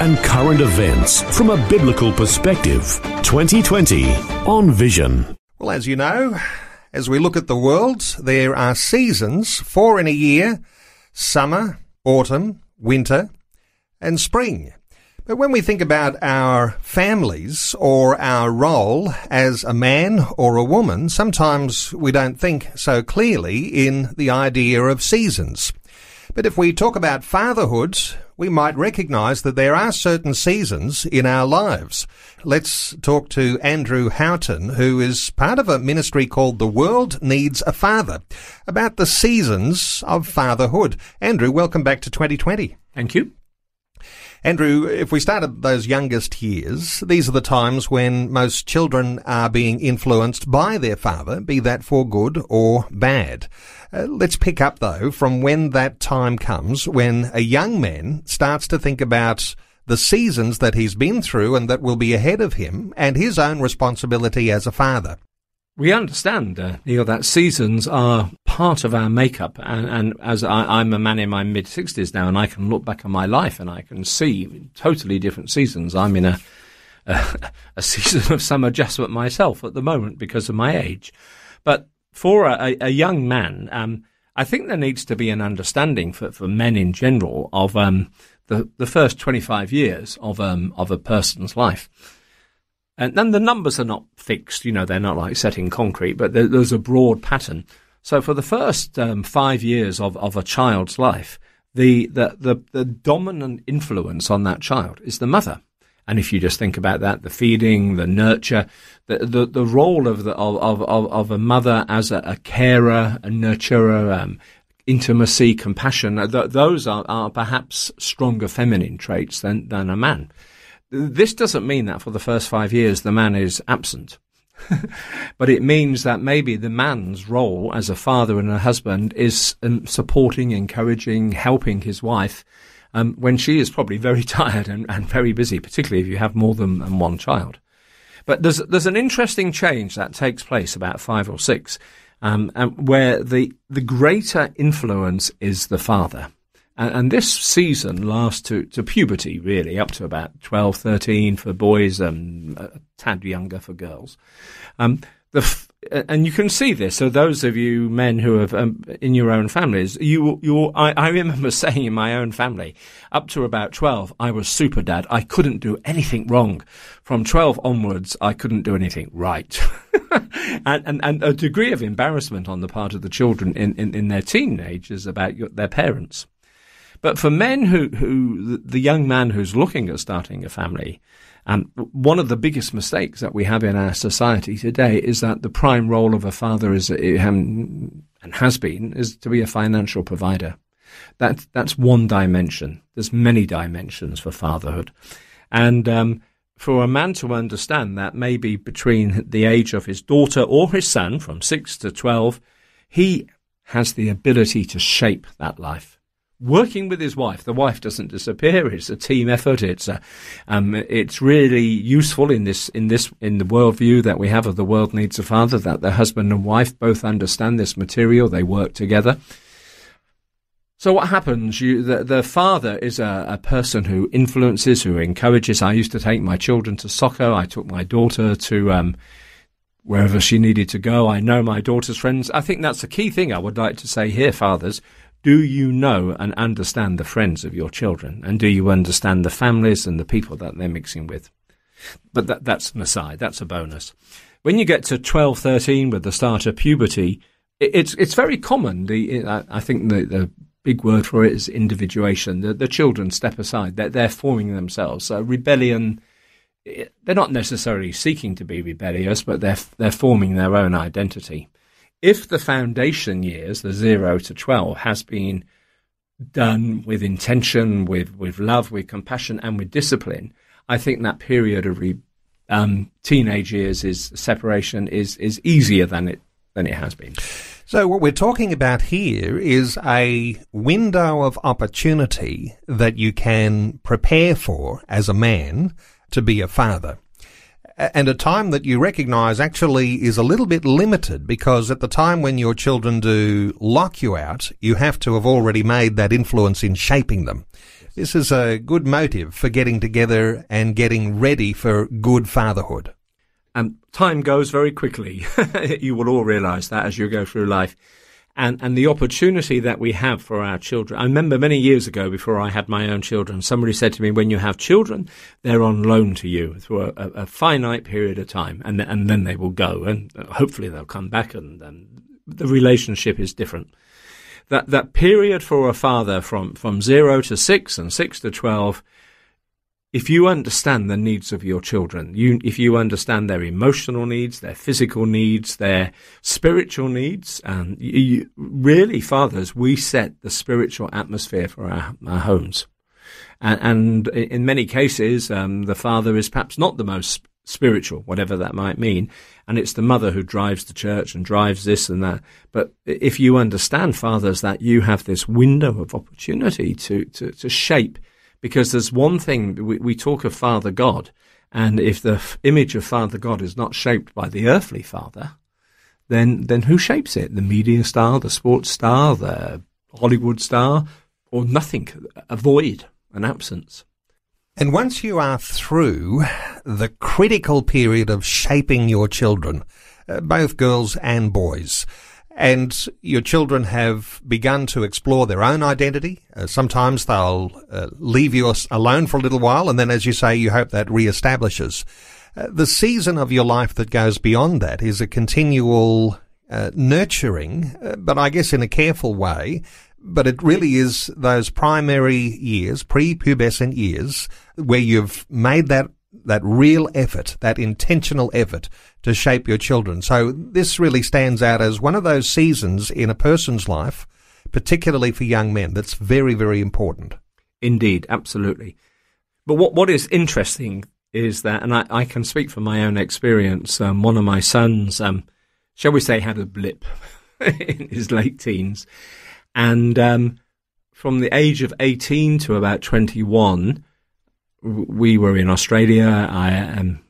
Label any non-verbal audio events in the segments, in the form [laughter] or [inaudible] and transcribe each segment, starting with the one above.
and current events from a biblical perspective. 2020 on Vision. Well, as you know, as we look at the world, there are seasons, four in a year summer, autumn, winter, and spring. But when we think about our families or our role as a man or a woman, sometimes we don't think so clearly in the idea of seasons. But if we talk about fatherhood, we might recognize that there are certain seasons in our lives. Let's talk to Andrew Houghton, who is part of a ministry called The World Needs a Father, about the seasons of fatherhood. Andrew, welcome back to 2020. Thank you. Andrew, if we start at those youngest years, these are the times when most children are being influenced by their father, be that for good or bad. Uh, let's pick up though from when that time comes when a young man starts to think about the seasons that he's been through and that will be ahead of him and his own responsibility as a father. We understand, uh, Neil, that seasons are part of our makeup. And, and as I, am a man in my mid 60s now, and I can look back on my life and I can see totally different seasons. I'm in a, [laughs] a, a season of some adjustment myself at the moment because of my age. But for a, a young man, um, I think there needs to be an understanding for, for men in general of um, the, the first 25 years of, um, of a person's life. And then the numbers are not fixed, you know, they're not like set in concrete, but there, there's a broad pattern. So for the first um, five years of, of a child's life, the, the, the, the dominant influence on that child is the mother. And if you just think about that, the feeding, the nurture, the, the, the role of, the, of, of, of a mother as a, a carer, a nurturer, um, intimacy, compassion, th- those are, are perhaps stronger feminine traits than, than a man. This doesn't mean that for the first five years the man is absent. [laughs] but it means that maybe the man's role as a father and a husband is um, supporting, encouraging, helping his wife um, when she is probably very [laughs] tired and, and very busy, particularly if you have more than, one child. But there's there's an interesting change that takes place about five or six, um, where the the greater influence is the father. And, and, this season lasts to, to puberty, really, up to about 12, 13 for boys and a tad younger for girls. Um, the f- and you can see this. So those of you men who have um, in your own families, you, you, I, I, remember [laughs] saying in my own family, up to about 12, I was super dad. I couldn't do anything wrong. From 12 onwards, I couldn't do anything right. [laughs] and, and, and, a degree of embarrassment on the part of the children in, in, in their teenagers about your, their parents. But for men who, who, the young man who's looking at starting a family, and one of the biggest mistakes that we have in our society today is that the prime role of a father is, and has been, is to be a financial provider. That, that's one dimension. There's many dimensions for fatherhood. And, um, for a man to understand that maybe between the age of his daughter or his son from six to 12, he has the ability to shape that life working with his wife. The wife doesn't disappear. It's a team effort. It's a, um, it's really useful in this in this in the worldview that we have of the world needs a father. That the husband and wife both understand this material. They work together. So what happens? You, the, the father is a, a person who influences, who encourages. I used to take my children to soccer. I took my daughter to. Um, wherever she needed to go. I know my daughter's friends. I think that's a key thing I would like to say here, fathers. Do you know and understand the friends of your children? And do you understand the families and the people that they're mixing with? But that, that's an aside. That's a bonus. When you get to 12, 13 with the start of puberty, it, it's, it's very common. The, I think the, the big word for it is individuation. The, the children step aside. They're, they're forming themselves. So rebellion, eh, they're not necessarily seeking to be rebellious, but they're, they're forming their own identity if the foundation years, the zero to 12, has been done with intention, with, with love, with compassion, and with discipline, I think that period of re- um, teenage years is separation is is easier than it than it has been. So what we're talking about here is a window of opportunity that you can prepare for as a man to be a father. And a time that you recognize actually is a little bit limited because at the time when your children do lock you out, you have to have already made that influence in shaping them. This is a good motive for getting together and getting ready for good fatherhood. And time goes very quickly. [laughs] you will all realize that as you go through life. And, and the opportunity that we have for our children. I remember many years ago, before I had my own children, somebody said to me, when you have children, they're on loan to you through a, a, finite period of time, and, and then they will go, and uh, hopefully they'll come back, and, and the relationship is different that that period for a father from from zero to six and six to twelve. If you understand the needs of your children, you, if you understand their emotional needs, their physical needs, their spiritual needs, and you, really, fathers, we set the spiritual atmosphere for our, our homes. And, and, in many cases, um, the father is perhaps not the most spiritual, whatever that might mean. And it's the mother who drives the church and drives this and that. But if you understand, fathers, that you have this window of opportunity to, to, to shape, because there's one thing, we, we talk of Father God, and if the f- image of Father God is not shaped by the earthly father, then, then who shapes it? The media star, the sports star, the Hollywood star, or nothing, a void, an absence. And once you are through the critical period of shaping your children, uh, both girls and boys, and your children have begun to explore their own identity. Uh, sometimes they'll uh, leave you alone for a little while, and then, as you say, you hope that reestablishes. Uh, the season of your life that goes beyond that is a continual uh, nurturing, uh, but I guess in a careful way, but it really is those primary years, pre-pubescent years, where you've made that that real effort, that intentional effort to shape your children. So this really stands out as one of those seasons in a person's life, particularly for young men, that's very, very important. Indeed, absolutely. But what what is interesting is that, and I, I can speak from my own experience. Um, one of my sons, um, shall we say, had a blip [laughs] in his late teens, and um, from the age of 18 to about 21, we were in Australia. I um,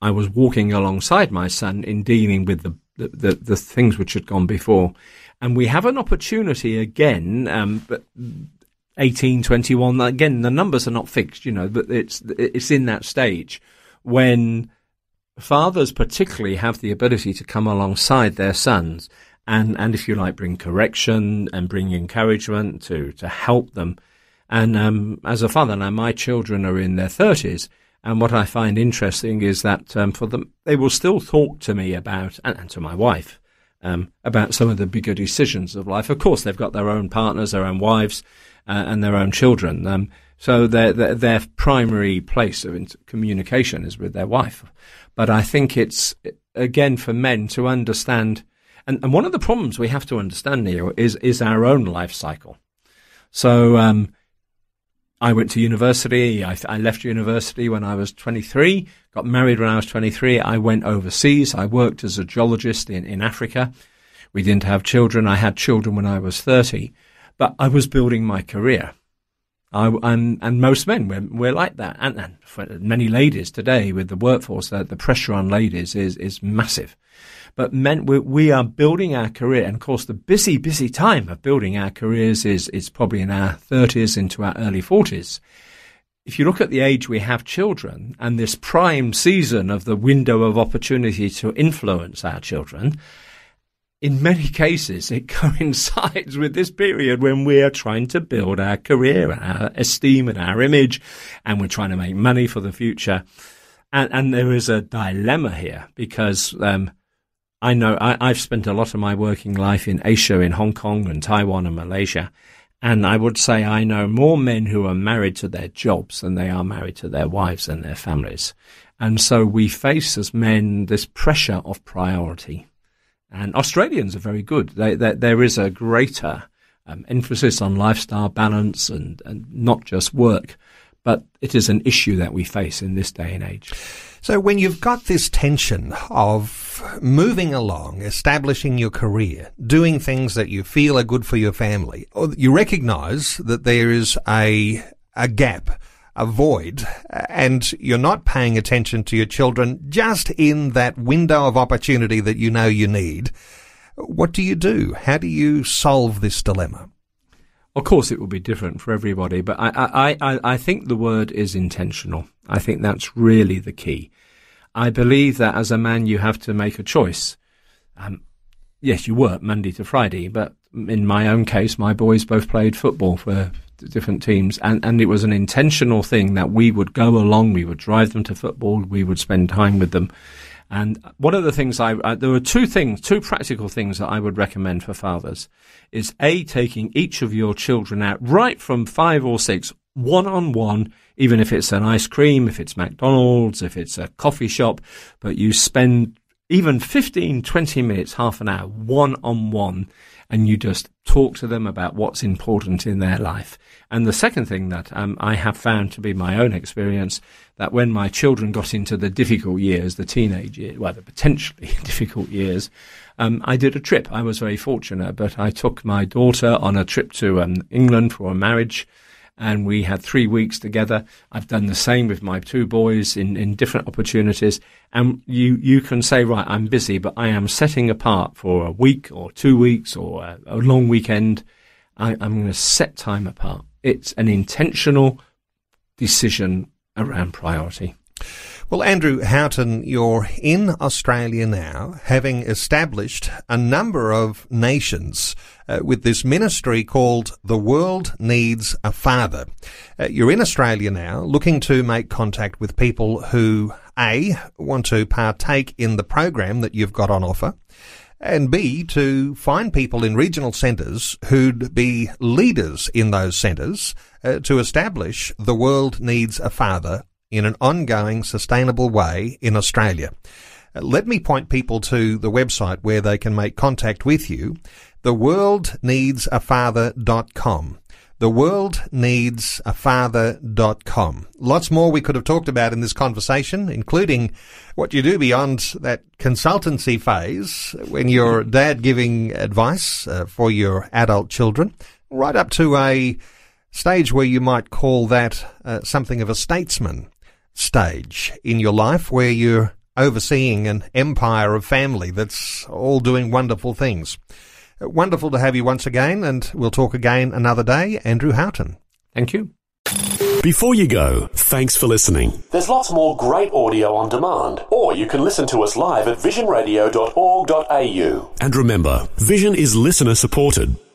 I was walking alongside my son in dealing with the, the, the, the things which had gone before. And we have an opportunity again, um, but 18, 21, again, the numbers are not fixed, you know, but it's, it's in that stage when fathers particularly have the ability to come alongside their sons and, and if you like, bring correction and bring encouragement to, to help them. And um, as a father now, my children are in their thirties, and what I find interesting is that um, for them, they will still talk to me about, and, and to my wife, um, about some of the bigger decisions of life. Of course, they've got their own partners, their own wives, uh, and their own children. Um, so their, their, their primary place of communication is with their wife. But I think it's again for men to understand and, and one of the problems we have to understand here is, is our own life cycle. So, um, I went to university. I, I, left university when I was 23, got married when I was 23. I went overseas. I worked as a geologist in, in Africa. We didn't have children. I had children when I was 30, but I was building my career. I, and, and most men, we're, we're like that. And, and many ladies today with the workforce, the, the pressure on ladies is, is massive but meant we, we are building our career. And of course, the busy, busy time of building our careers is, is probably in our 30s into our early 40s. If you look at the age we have children and this prime season of the window of opportunity to influence our children, in many [laughs] cases, it [laughs] coincides with this period when we are trying to build our career, our esteem and our image, and we're trying to make money for the future. And, and there is a dilemma here because um, I know I, have spent a lot of my working life in Asia, in Hong Kong and Taiwan and Malaysia. And I would say I know more men who are married to their jobs than they are married to their wives and their families. And so we face as men this pressure of priority. And Australians are very good. They, they, there is a greater um, emphasis on lifestyle balance and, and not just work. But it is an issue that we face in this day and age. So when you've got this tension of moving along, establishing your career, doing things that you feel are good for your family, you recognize that there is a, a gap, a void, and you're not paying attention to your children just in that window of opportunity that you know you need. What do you do? How do you solve this dilemma? Of course, it will be different for everybody, but I, I, I, I think the word is intentional. I think that's really the key. I believe that as a man, you have to make a choice. Um, yes, you work Monday to Friday, but in my own case, my boys both played football for different teams, and, and it was an intentional thing that we would go along, we would drive them to football, we would spend time with them. And one of the things I, uh, there were two things, two practical things that I would recommend for fathers is A, taking each of your children out right from five or six, one on one, even if it's an ice cream, if it's McDonald's, if it's a coffee shop, but you spend even 15, 20 minutes, half an hour, one on one, and you just talk to them about what's important in their life. And the second thing that um, I have found to be my own experience that when my children got into the difficult years, the teenage years, well, the potentially [laughs] difficult years, um, I did a trip. I was very fortunate, but I took my daughter on a trip to um, England for a marriage and we had three weeks together. I've done the same with my two boys in, in different opportunities. And you, you can say, right, I'm busy, but I am setting apart for a week or two weeks or a, a long weekend. I, I'm going to set time apart. It's an intentional decision around priority. Well, Andrew Houghton, you're in Australia now, having established a number of nations uh, with this ministry called The World Needs a Father. Uh, you're in Australia now, looking to make contact with people who, A, want to partake in the program that you've got on offer, and B, to find people in regional centres who'd be leaders in those centres uh, to establish The World Needs a Father in an ongoing, sustainable way in Australia. Uh, let me point people to the website where they can make contact with you. TheWorldNeedsAFather.com. TheWorldNeedsAFather.com. Lots more we could have talked about in this conversation, including what you do beyond that consultancy phase when you're dad giving advice uh, for your adult children, right up to a stage where you might call that uh, something of a statesman stage in your life where you're overseeing an empire of family that's all doing wonderful things. Wonderful to have you once again, and we'll talk again another day. Andrew Houghton. Thank you. Before you go, thanks for listening. There's lots more great audio on demand, or you can listen to us live at visionradio.org.au. And remember, Vision is listener supported.